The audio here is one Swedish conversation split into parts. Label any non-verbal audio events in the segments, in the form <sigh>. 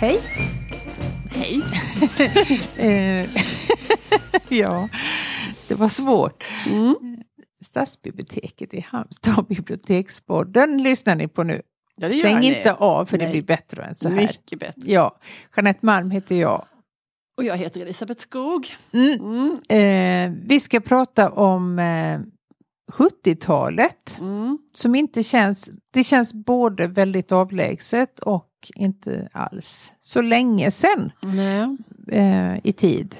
Hej. Hej. <laughs> Eh, <laughs> ja, det var svårt. Mm. Stadsbiblioteket i Halmstad, Bibliotekspodden lyssnar ni på nu. Ja, det Stäng ni. inte av för det Nej. blir bättre än så här. Mycket bättre. Ja, Jeanette Malm heter jag. Och jag heter Elisabeth Skog. Mm. Mm. Eh, vi ska prata om eh, 70-talet Mm. som inte känns, det känns både väldigt avlägset och inte alls så länge sedan Nej. eh, i tid.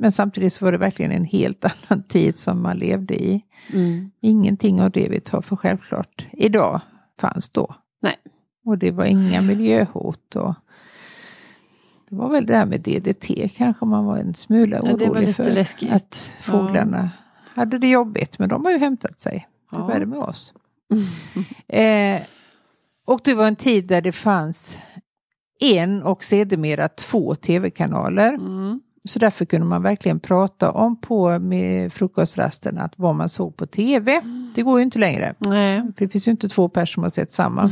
Men samtidigt så var det verkligen en helt <laughs> annan tid som man levde i. Mm. Ingenting av det vi tar för självklart idag fanns då. Nej. Och det var inga miljöhot. Och det var väl det här med DDT kanske man var en smula Ja, det orolig lite för. läskigt. Att fåglarna hade det jobbigt. Men de har ju hämtat sig. Hur Ja. det med oss? Eh, och det var en tid där det fanns en och sedermera två tv-kanaler. Mm. Så därför kunde man verkligen prata om på med frukostrasten att vad man såg på tv. Det går ju inte längre. Nej. Det finns ju inte två personer som har sett samma.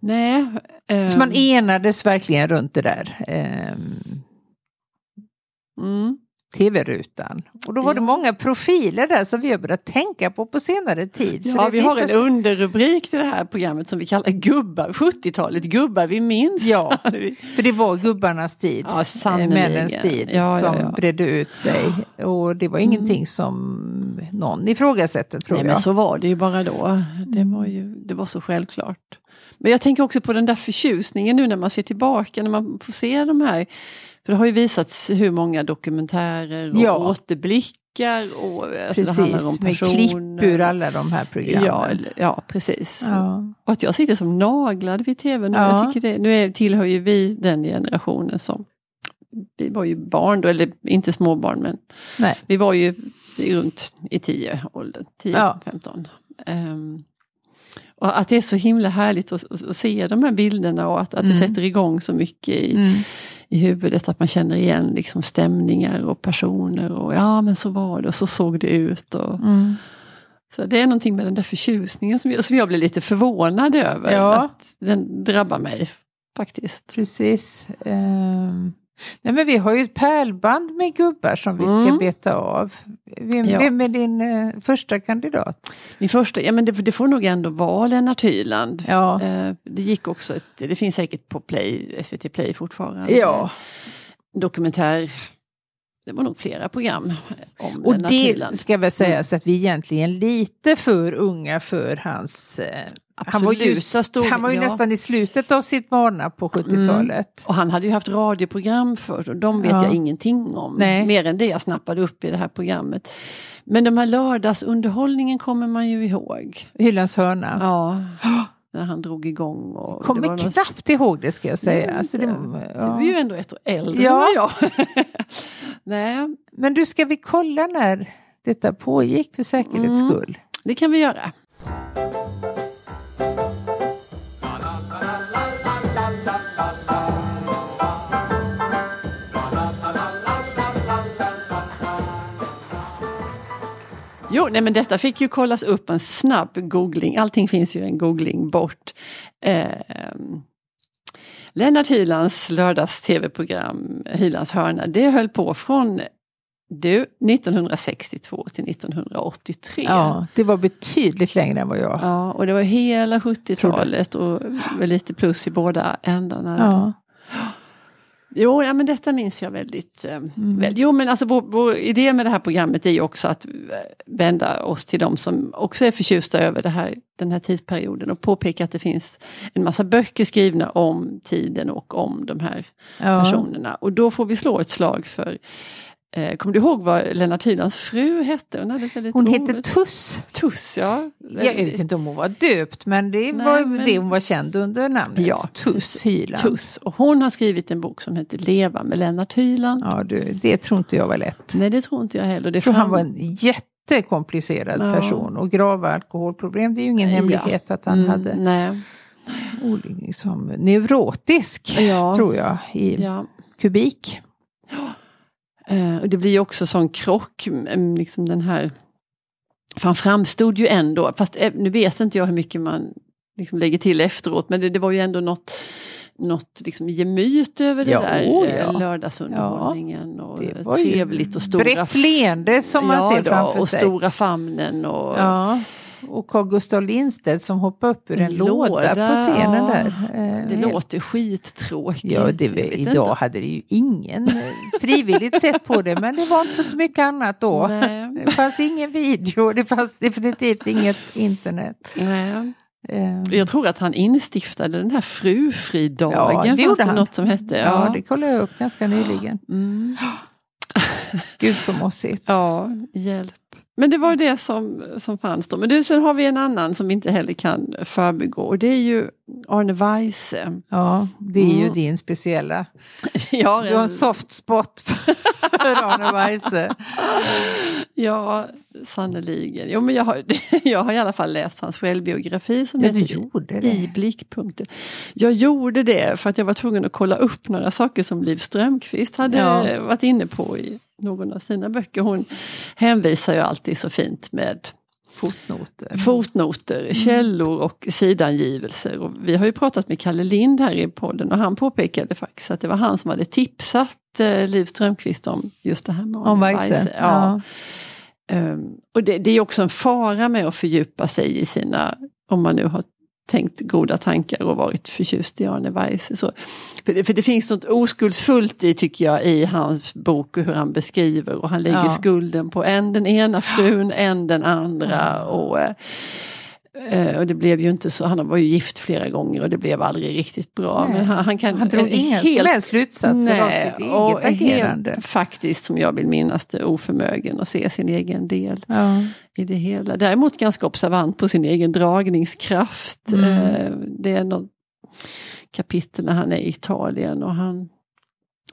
Nej. ehm, Så man enades verkligen runt det där. mm. Tv-rutan. Och då var det många profiler där som vi har börjat tänka på på senare tid. Ja, vi har en sig- underrubrik till det här programmet som vi kallar gubbar, 70-talet, gubbar vi minns. Ja. <laughs> För det var gubbarnas tid, Ja, männens tid Ja, ja, som bredde ut sig. Och det var ingenting som någon ifrågasätter tror Nej jag. men så var det ju bara då. Det var, ju, det var så självklart. Men jag tänker också på den där förtjusningen nu när man ser tillbaka, när man får se de här. För det har ju visats hur många dokumentärer och Ja. återblickar. Och, alltså det handlar om Precis, med klipp ur alla de här programmen. Ja, ja, precis. Ja. Och att jag sitter som naglad vid tv nu. Ja. Jag tycker det, nu är, tillhör ju vi den generationen som vi var ju barn då, eller inte småbarn men Nej. vi var ju runt i 10 åldern, 10, Ja. 15. Ehm, och att det är så himla härligt att, att, att se de här bilderna och att, att det Mm. sätter igång så mycket i, Mm. I huvudet. Att man känner igen liksom stämningar och personer och ja men så var det och så såg det ut. Och, Mm. så det är någonting med den där förtjusningen som jag, som jag blev lite förvånad över. Ja. Att den drabbar mig faktiskt. Precis. Ehm, nej men vi har ju ett pärlband med gubbar som vi ska Mm. beta av. Vem, Ja. vem är din eh, första kandidat? Min första, ja men det, det får nog ändå vara Lennart Hyland. Ja. Eh, Det gick också, ett, det finns säkert på Play, SVT Play fortfarande. Ja. Dokumentär, det var nog flera program om Och det ska väl sägas att vi egentligen lite för unga för hans... Eh, han var, ju, Absoluta stor- han var ju ja. nästan i slutet av sitt bana på 70-talet. Och han hade ju haft radioprogram förr och de vet Ja. jag ingenting om. Nej. Mer än det jag snappade upp i det här programmet. Men de här lördagsunderhållningen kommer man ju ihåg. Hylands hörna. <gasps> Ja, när han drog igång. Och Kommer var någon- knappt ihåg det ska jag säga. Nej, Alltså, inte. det, Du är ju ändå ett år äldre Ja. än jag. <laughs> Nej, Men du, ska vi kolla när detta pågick för säkerhets Mm. skull? det kan vi göra. Jo, nej men detta fick ju kollas upp en snabb googling. Allting finns ju en googling bort. Ehm, Lennart Hylands lördags-tv-program Hylands hörna, det höll på från du, 1962 till 1983. Ja, det var betydligt längre än vad jag... Ja, och det var hela 70-talet och lite plus i båda ändarna. Ja. Jo, ja, men detta minns jag väldigt Mm. eh, väl. Jo, men alltså vår, vår idé med det här programmet är ju också att eh, vända oss till de som också är förtjusta över det här, den här tidsperioden och påpeka att det finns en massa böcker skrivna om tiden och om de här Ja. personerna. Och då får vi slå ett slag för Eh, kommer du ihåg vad Lennart Hylands fru hette? Hon, hade Hon hette Tuss. Tuss, ja. Jag vet inte om hon var döpt men det Nej, var men- det hon var känd under namnet. Ja, Tuss Hyland. Tuss. Och hon har skrivit en bok som heter Leva med Lennart Hyland. Ja, du, det tror inte jag var lätt. Nej, det tror inte jag heller. Det Jag tror han var en jättekomplicerad Ja. person och grava alkoholproblem. Det är ju ingen Ja. hemlighet att han Mm, hade Nej. liksom, neurotisk, Ja. tror jag, i kubik. Eh, och det blir ju också sån krock, mm, liksom den här... För han framstod ju ändå, fast eh, nu vet inte jag hur mycket man liksom lägger till efteråt. Men det, det var ju ändå något, något liksom gemyt över det Ja, där oh, eh, ja. lördagsunderhållningen. och var ju trevligt och stora... Brett leende som man ja, ser då, framför och sig. stora famnen och... Ja. Och Carl Gustaf Lindstedt som hoppade upp ur en En låda, låda, på scenen ja. där. Eh, Det låter skittråkigt. Ja, det, idag inte. hade det ju ingen eh, frivilligt sett på det, men det var inte så mycket annat då. Nej. Det fanns ingen video, det fanns definitivt inget internet. Nej. Eh, Jag tror att han instiftade den här frufridagen. Ja, det gjorde han. något som hette? ja, det kollade jag upp ganska nyligen. Mm. Gud så mossigt. ja hjälp. Men det var det som, som fanns då. Men du, sen har vi en annan som vi inte heller kan förbigå och det är ju Arne Weise. Ja, det är ju Mm. din speciella. <laughs> Ja, Du har en soft spot för Arne Weise. <laughs> ja sannerligen. Jo, men jag, har, <laughs> jag har i alla fall läst hans självbiografi som Ja, du heter gjorde I det. blickpunkter. Jag gjorde det för att jag var tvungen att kolla upp några saker som Liv Strömquist hade Ja. varit inne på i någon av sina böcker. Hon hänvisar ju alltid så fint med Fotnoter. fotnoter, källor och sidangivelser. Och vi har ju pratat med Kalle Lind här i podden och han påpekade faktiskt att det var han som hade tipsat eh, Liv Strömquist om just det här med Om Weise. Ja. Ja. Ehm, och det, det är också en fara med att fördjupa sig i sina, om man nu har tänkt goda tankar och varit förtjust i Arne Weise. Så, för, det, för det finns något oskuldsfullt i, tycker jag, i hans bok och hur han beskriver och han lägger Ja. skulden på en den ena frun, en den andra. Och, eh, och det blev ju inte så, han var ju gift flera gånger och det blev aldrig riktigt bra. Nej. Men han, han, kan, Han drog eh, inga som helst slutsatser av sitt och eget agerande. Helt, faktiskt, som jag vill minnas det, oförmögen att se sin egen del Ja. i det hela. Däremot ganska observant på sin egen dragningskraft. Mm. Eh, Det är något kapitel när han är i Italien och han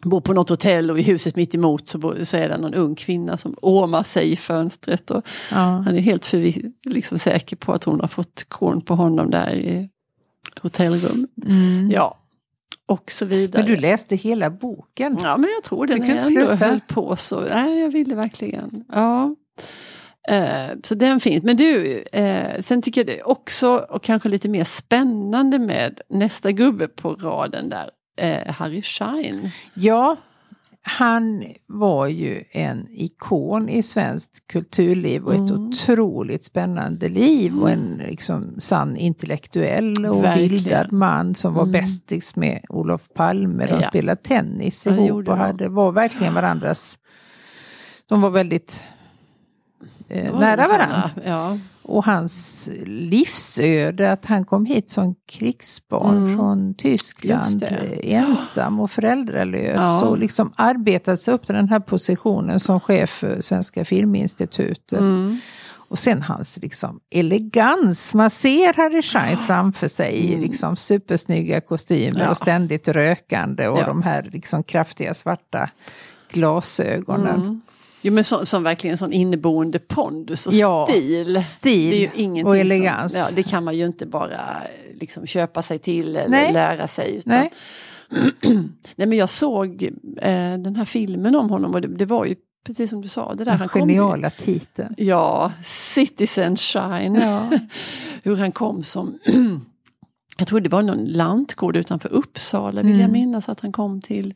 bor på något hotell och i huset mitt emot så, bo- så är det någon ung kvinna som åmar sig i fönstret. Och Ja. han är helt förvi- liksom säker på att hon har fått korn på honom där i hotellrum. Mm. Ja, och så vidare. Men du läste hela boken? Ja, men jag tror den Du kunde sluta. höll på så. Nej, jag ville verkligen. Ja. Eh, så den finns. Men du, eh, sen tycker jag det också, och kanske lite mer spännande med nästa gubbe på raden där, eh, Harry Schein. Ja, han var ju en ikon i svenskt kulturliv och ett Mm. otroligt spännande liv och en liksom sann intellektuell och Verkligen. bildad man som var Mm. bästis med Olof Palme. De Ja. spelade tennis ihop och de. hade, var verkligen varandras... De var väldigt eh, nära varandra. Ja. Och hans livsöde, att han kom hit som krigsbarn Mm. från Tyskland, eh, ensam och föräldralös Ja. och liksom arbetat sig upp till den här positionen som chef för Svenska Filminstitutet. Mm. Och sen hans liksom elegans, man ser Harry Schein framför sig i Mm. liksom supersnygga kostymer Ja. och ständigt rökande och Ja. de här liksom kraftiga svarta glasögonen. Mm. Jo, men så, som verkligen sån inneboende pondus och Ja, stil. Stil Det är ju ingenting och elegans. Som, ja, det kan man ju inte bara liksom, köpa sig till eller Nej. lära sig. Utan, Nej. <clears throat> Nej men jag såg eh, den här filmen om honom och det, det var ju precis som du sa. Det där, Den han kom geniala titeln. Ja, Citizen Shine. Ja. <laughs> Hur han kom som, <clears throat> jag tror det var någon lantgård utanför Uppsala vill jag Mm. minnas att han kom till.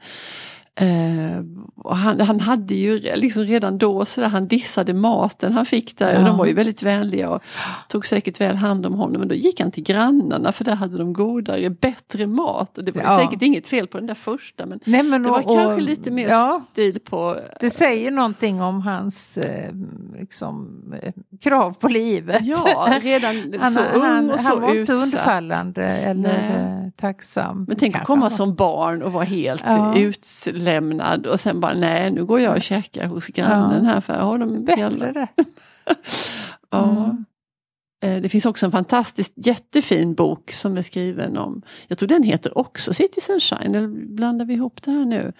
Eh, och han, han hade ju liksom redan då så där, han dissade maten han fick där och Ja. de var ju väldigt vänliga och tog säkert väl hand om honom. Men då gick han till grannarna för där hade de godare, bättre mat. Och det var Ja. säkert inget fel på den där första men Nej, men det var och, kanske och, lite mer ja, stil på Det säger någonting om hans eh, liksom, eh, krav på livet. Ja, redan <laughs> han, så ung han, och så han var inte utsatt. undfallande eller Nej. Tacksam. Men tänk att komma som barn och vara helt Ja. utlämnad och sen bara nej nu går jag och käkar hos grannen här för här har de Bättre det. <laughs> Ja. Mm. Eh, Det finns också en fantastiskt jättefin bok som är skriven om, jag tror den heter också Citizen Shine, eller blandar vi ihop det här nu?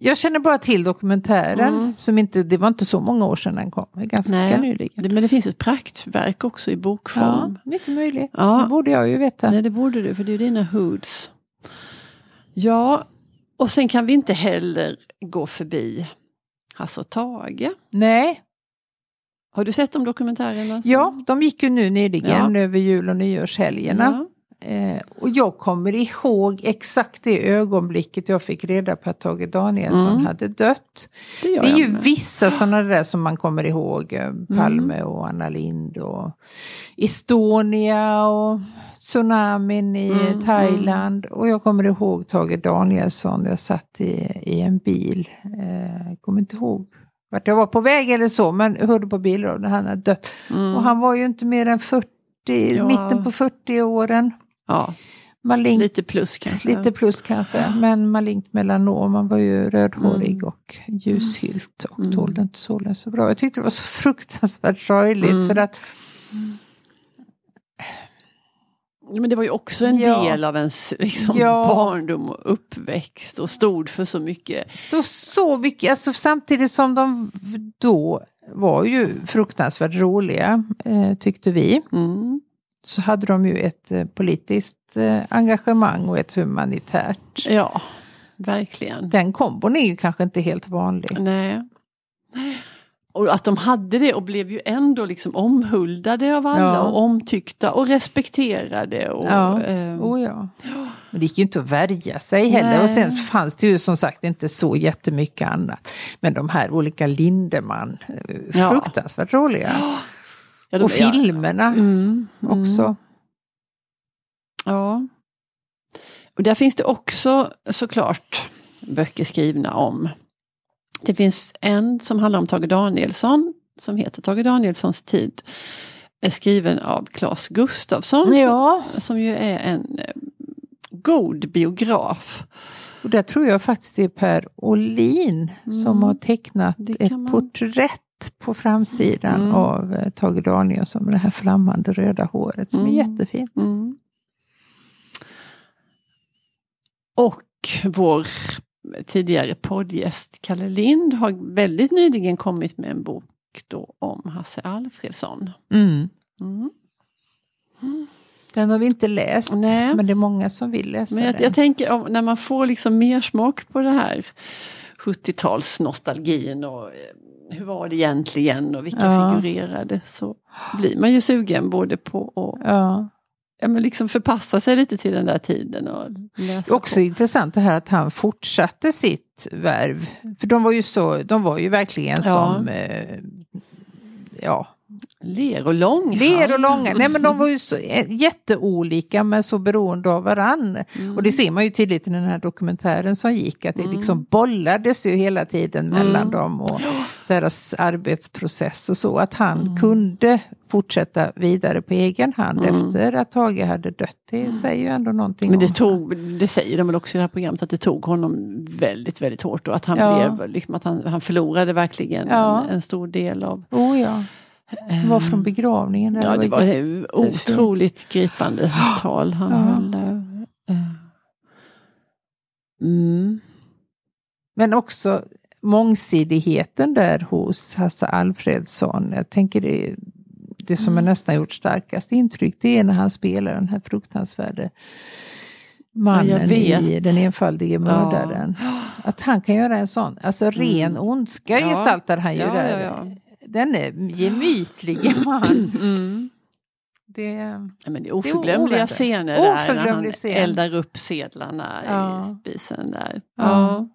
Jag känner bara till dokumentären. Mm. Som inte, det var inte så många år sedan den kom. Ganska Nej. nyligen. Det, men det finns ett praktverk också i Ja, bokform. mycket möjligt. Ja. Det borde jag ju veta. Nej det borde du, för det är ju dina hoods. Ja, och sen kan vi inte heller gå förbi Hasse och Tage. Nej, Har du sett de dokumentärerna? som- Ja, de gick ju nu nyligen Ja. över jul och nyårshelgerna. Ja. Eh, och jag kommer ihåg exakt det ögonblicket jag fick reda på att Tage Danielsson Mm. hade dött. Det, Det är ju med. vissa sådana där som man kommer ihåg. eh, Mm. Palme och Anna Lind och Estonia och tsunamin i Mm, Thailand. Och jag kommer ihåg Tage Danielsson. Jag satt i, i en bil. Eh, kommer inte ihåg vart jag var på väg eller så. Men jag hörde på bilradion han hade dött. Mm. Och han var ju inte mer än 40, Ja. mitten på 40 åren. Ja, Malignt, lite plus kanske. lite plus kanske. Men malignt melanom. Han var ju rödhårig Mm. och ljushylt och Mm. tålde inte solen så bra. Jag tyckte det var så fruktansvärt sorgligt. Mm. För att, Men det var ju också en Ja. del av ens liksom, Ja. barndom och uppväxt och stod för så mycket. stod så mycket, alltså samtidigt som de då var ju fruktansvärt roliga, eh, tyckte vi. Mm. Så hade de ju ett eh, politiskt eh, engagemang och ett humanitärt. Ja, verkligen. Den kombon är ju kanske inte helt vanlig. Nej. Och att de hade det och blev ju ändå liksom omhuldade av alla Ja. och omtyckta och respekterade. Och, Ja. ehm, Oh ja. Men det gick ju inte att värja sig heller. Nej. Och sen fanns det ju som sagt inte så jättemycket annat. Men de här olika Lindemann, eh, Ja. fruktansvärt roliga. Ja, de- och filmerna Ja. Mm, mm. också. Ja. Och där finns det också såklart böcker skrivna om. Det finns en som handlar om Tage Danielsson som heter Tage Danielssons tid. Är skriven av Claes Gustafsson Ja, som, som ju är en eh, god biograf. och där tror jag faktiskt det är Per Olin som Mm. har tecknat ett man- porträtt på framsidan Mm. av eh, Tage Danielsson med det här flammande röda håret som är Mm. jättefint. Mm. Och vår tidigare poddgäst Kalle Lind har väldigt nyligen kommit med en bok då om Hasse Alfredsson. Mm. Mm. Den har vi inte läst, Nej. men det är många som vill läsa Men jag, den. jag tänker om, när man får liksom mer smak på det här 70-talsnostalgin och eh, hur var det egentligen och vilka Ja. figurerade så blir man ju sugen både på att Ja. ja, men liksom förpassa sig lite till den där tiden och läsa Det är också på. intressant det här att han fortsatte sitt värv. För de var ju, så, de var ju verkligen Ja. som eh, ja, Ler och lång. ler och långa. Nej men de var ju så, eh, jätteolika men så beroende av varann. Mm. Och det ser man ju tydligt i den här dokumentären som gick att det liksom bollades ju hela tiden mellan Mm. dem och deras arbetsprocess och så. Att han Mm. kunde fortsätta vidare på egen hand Mm. efter att Tage hade dött. Det säger ju ändå någonting Men det tog, det säger de väl också i det här programmet, att det tog honom väldigt, väldigt hårt och att han Ja. blev, liksom att han, han förlorade verkligen Ja. en, en stor del av... Oh ja. Det var från begravningen. Där Ja, det var jätte- ett otroligt gripande <gasps> tal han Ja. höll där. Eh. Mm. Men också mångsidigheten där hos Hasse Alfredsson. Jag tänker det, det som Mm. är nästan gjort starkast intryck det är när han spelar den här fruktansvärde mannen i Den enfaldige mördaren. Att han kan göra en sån, alltså ren ondska Ja. gestaltar han ju Ja, där. ja, ja. Den är gemytlig <clears throat> man. Mm. Det, Ja, men det är Det är oförglömliga scener där när Oförglömlig han scen. eldar upp sedlarna Ja. i spisen där. Ja.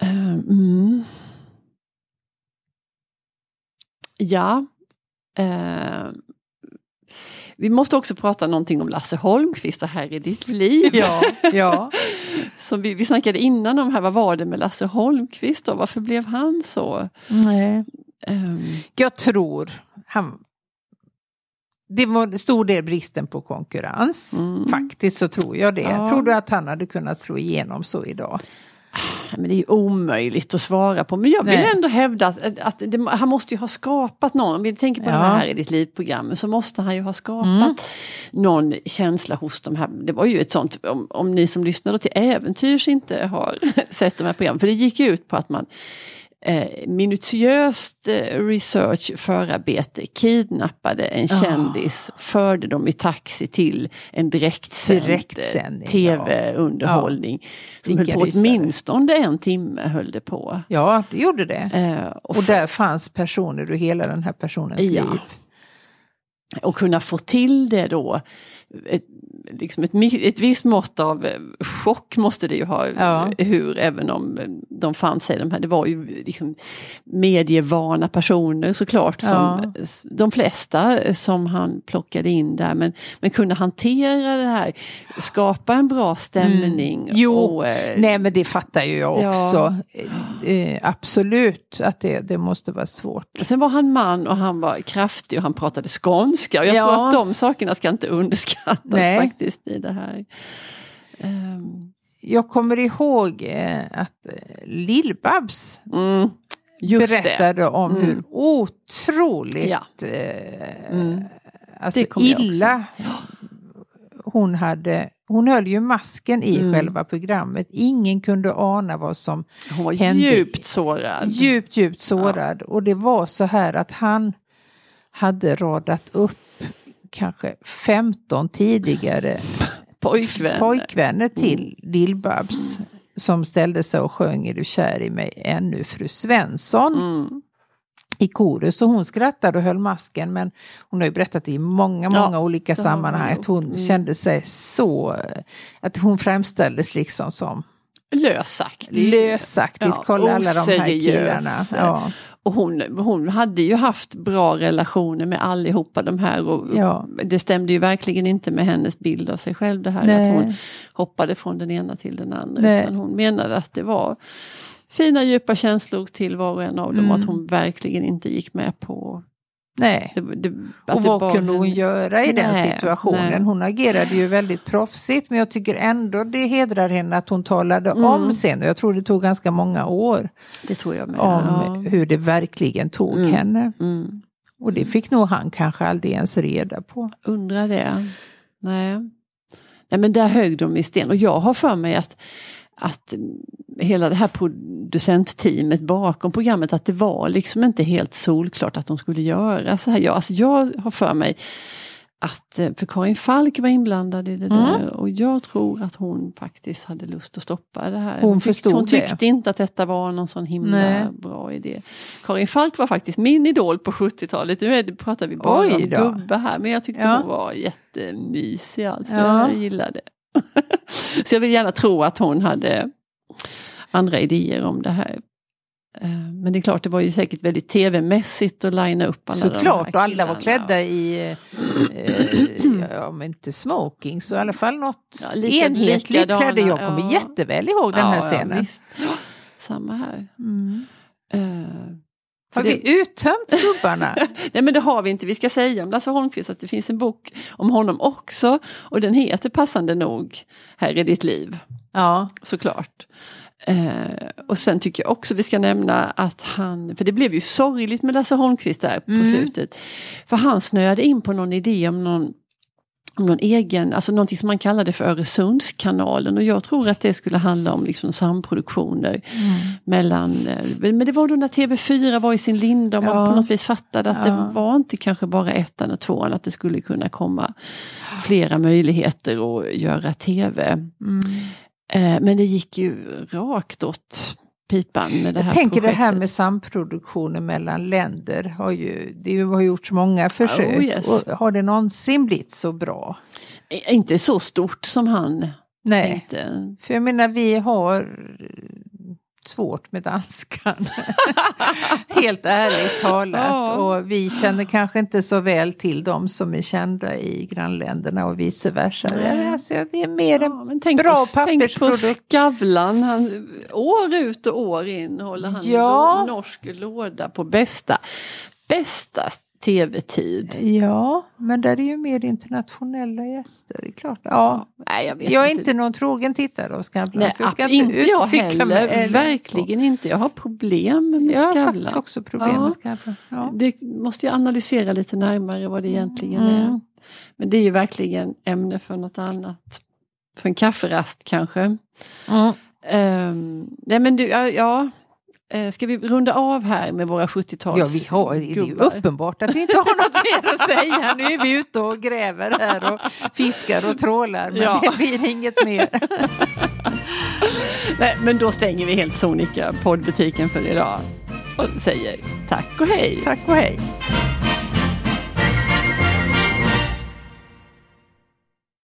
Ja. Eh, Mm. Ja. Eh, vi måste också prata någonting om Lasse Holmqvist och Här i ditt liv. ja, ja. <laughs> Som vi, vi snackade innan om här, vad var det med Lasse Holmqvist och varför blev han så? Nej. Ehm, Jag tror han... Det var stor del bristen på konkurrens. Mm. Faktiskt så tror jag det. Ja. Tror du att han hade kunnat slå igenom så idag? Men det är omöjligt att svara på. Men jag vill Nej. ändå hävda att, att det, han måste ju ha skapat någon. Om vi tänker på Ja. de här i ditt liv-programmen så måste han ju ha skapat Mm. någon känsla hos de här. Det var ju ett sånt, om, om ni som lyssnar då till Äventyrs inte har <laughs> sett de här programmen. För det gick ju ut på att man eh, minutiöst eh, research, förarbete, kidnappade en Ah. kändis, förde dem i taxi till en direktsänd, Direktsändning, eh, tv-underhållning. Som Vilka höll på rysare. åtminstone en timme höll det på. Ja, det gjorde det. Eh, och, Och där fanns personer ur hela den här personens Ja. liv. och kunna få till det då. Ett, liksom ett, ett visst mått av eh, chock måste det ju ha, Ja. hur även om eh, de fann sig, de här, det var ju liksom medievana personer såklart, som Ja. de flesta som han plockade in där, men, men kunde hantera det här, skapa en bra stämning. Mm. Jo, och, eh, Nej men det fattar ju jag Ja. också. Eh, absolut att det, det måste vara svårt. Sen var han man och han var kraftig och han pratade skånska. Och jag Ja. tror att de sakerna ska inte <laughs> underskattas Nej. Faktiskt i det här. Ehm, Jag kommer ihåg eh, att eh, Lill-Babs mm, berättade det. om Mm. hur otroligt Ja. eh, Mm. alltså illa hon hade. Hon höll ju masken i Mm. själva programmet. Ingen kunde ana vad som Hon var hände. djupt sårad. djupt, djupt sårad. Och det var så här att han hade radat upp kanske 15 tidigare <laughs> Pojkvän. pojkvänner till Lill-Babs som ställde sig och sjöng Är du kär i mig ännu fru Svensson Mm. i korus och hon skrattade och höll masken men hon har ju berättat i många, Ja, många olika har hon sammanhang att hon Mm. kände sig så, att hon framställdes liksom som Lösaktig. lösaktigt, Ja, kolla alla de här killarna. Ja, Och hon, hon hade ju haft bra relationer med allihopa de här. Och Ja. Det stämde ju verkligen inte med hennes bild av sig själv det här Nej. att hon hoppade från den ena till den andra. Nej. Utan hon menade att det var fina djupa känslor till var och en av dem och att Mm. hon verkligen inte gick med på nej. det, det, Och vad bar kunde hon göra i den Nej, situationen? nej. Hon agerade ju väldigt proffsigt men jag tycker ändå det hedrar henne att hon talade Mm. om sen. Och jag tror det tog ganska många år Det tror jag med. om ja. hur det verkligen tog Mm. henne. Mm. Och det fick nog han kanske aldrig ens reda på. Undrar det. Nej. Nej men där högg de i sten och jag har för mig att, att hela det här producentteamet bakom programmet att det var liksom inte helt solklart att de skulle göra så här. Jag, alltså jag har för mig att, eh, för Karin Falk var inblandad i det Mm. där och jag tror att hon faktiskt hade lust att stoppa det här. Hon förstod hon det. tyckte inte att detta var någon sån himla Nej. bra idé. Karin Falk var faktiskt min idol på 70-talet, nu det- pratar vi bara Oj om gubbe här, men jag tyckte Ja. hon var jättemysig alltså. Ja. Jag gillade. <laughs> Så jag vill gärna tro att hon hade andra idéer om det här. Eh, Men det är klart, det var ju säkert väldigt tv-mässigt att linea upp alla Såklart, och alla var klädda i, eh, ja, om inte smoking så i alla fall något Ja, enhetligt klädde. Jag kommer ja. jätteväl ihåg den här scenen. Ja. Samma här. Mm. Eh, för Har det- vi uttömt gubbarna? <laughs> Nej men det har vi inte. Vi ska säga om Lasse Holmqvist att det finns en bok om honom också. Och den heter passande nog Här är ditt liv. ja. Såklart. Eh, och sen tycker jag också vi ska nämna att han, för det blev ju sorgligt med Lasse Holmqvist där på Mm. slutet. För han snöade in på någon idé om någon om någon egen, alltså någonting som man kallade för Öresundskanalen och jag tror att det skulle handla om liksom samproduktioner Mm. mellan, eh, men det var då när TV4 var i sin linda och man Ja. på något vis fattade att Ja. det var inte kanske bara ettan och tvåan, att det skulle kunna komma flera möjligheter att göra TV. Mm. Eh, Men det gick ju rakt åt pipan med det här Jag tänker det här projektet. med samproduktioner mellan länder. Har ju, det har gjorts många försök. Oh, yes. har det någonsin blivit så bra? Inte så stort som han Nej, tänkte. för jag menar vi har svårt med danskan. <laughs> Helt ärligt talat. Ja. Och vi känner kanske inte så väl till dem som är kända i grannländerna och vice versa. Nej. Alltså, det är mer en Ja, tänk bra på, tänk på. Skavlan, han, år ut och år in håller han Ja. norsk låda på bästa, bästa tv-tid. Ja, men där är ju mer internationella gäster. Det är klart. Ja, Nej, jag, vet jag är inte någon trogen tittare av Skavlan. Nej, så jag ska app- inte inte jag heller. eller så. Verkligen inte. Jag har problem med Jag har Skavlan. faktiskt också problem Ja. med Skavlan. Ja. Det måste jag analysera lite närmare vad det egentligen Mm. är. Men det är ju verkligen ämne för något annat. För en kafferast kanske. Mm. Um, nej men du, ja, ja. Eh, ska vi runda av här med våra 70-tals Ja, vi har, det är ju uppenbart att vi inte har något mer att säga. Nu är vi ute och gräver här och fiskar och trålar, men Ja. det blir inget mer. <laughs> Nej, men då stänger vi helt sonika poddbutiken för idag och säger tack och hej. Tack och hej.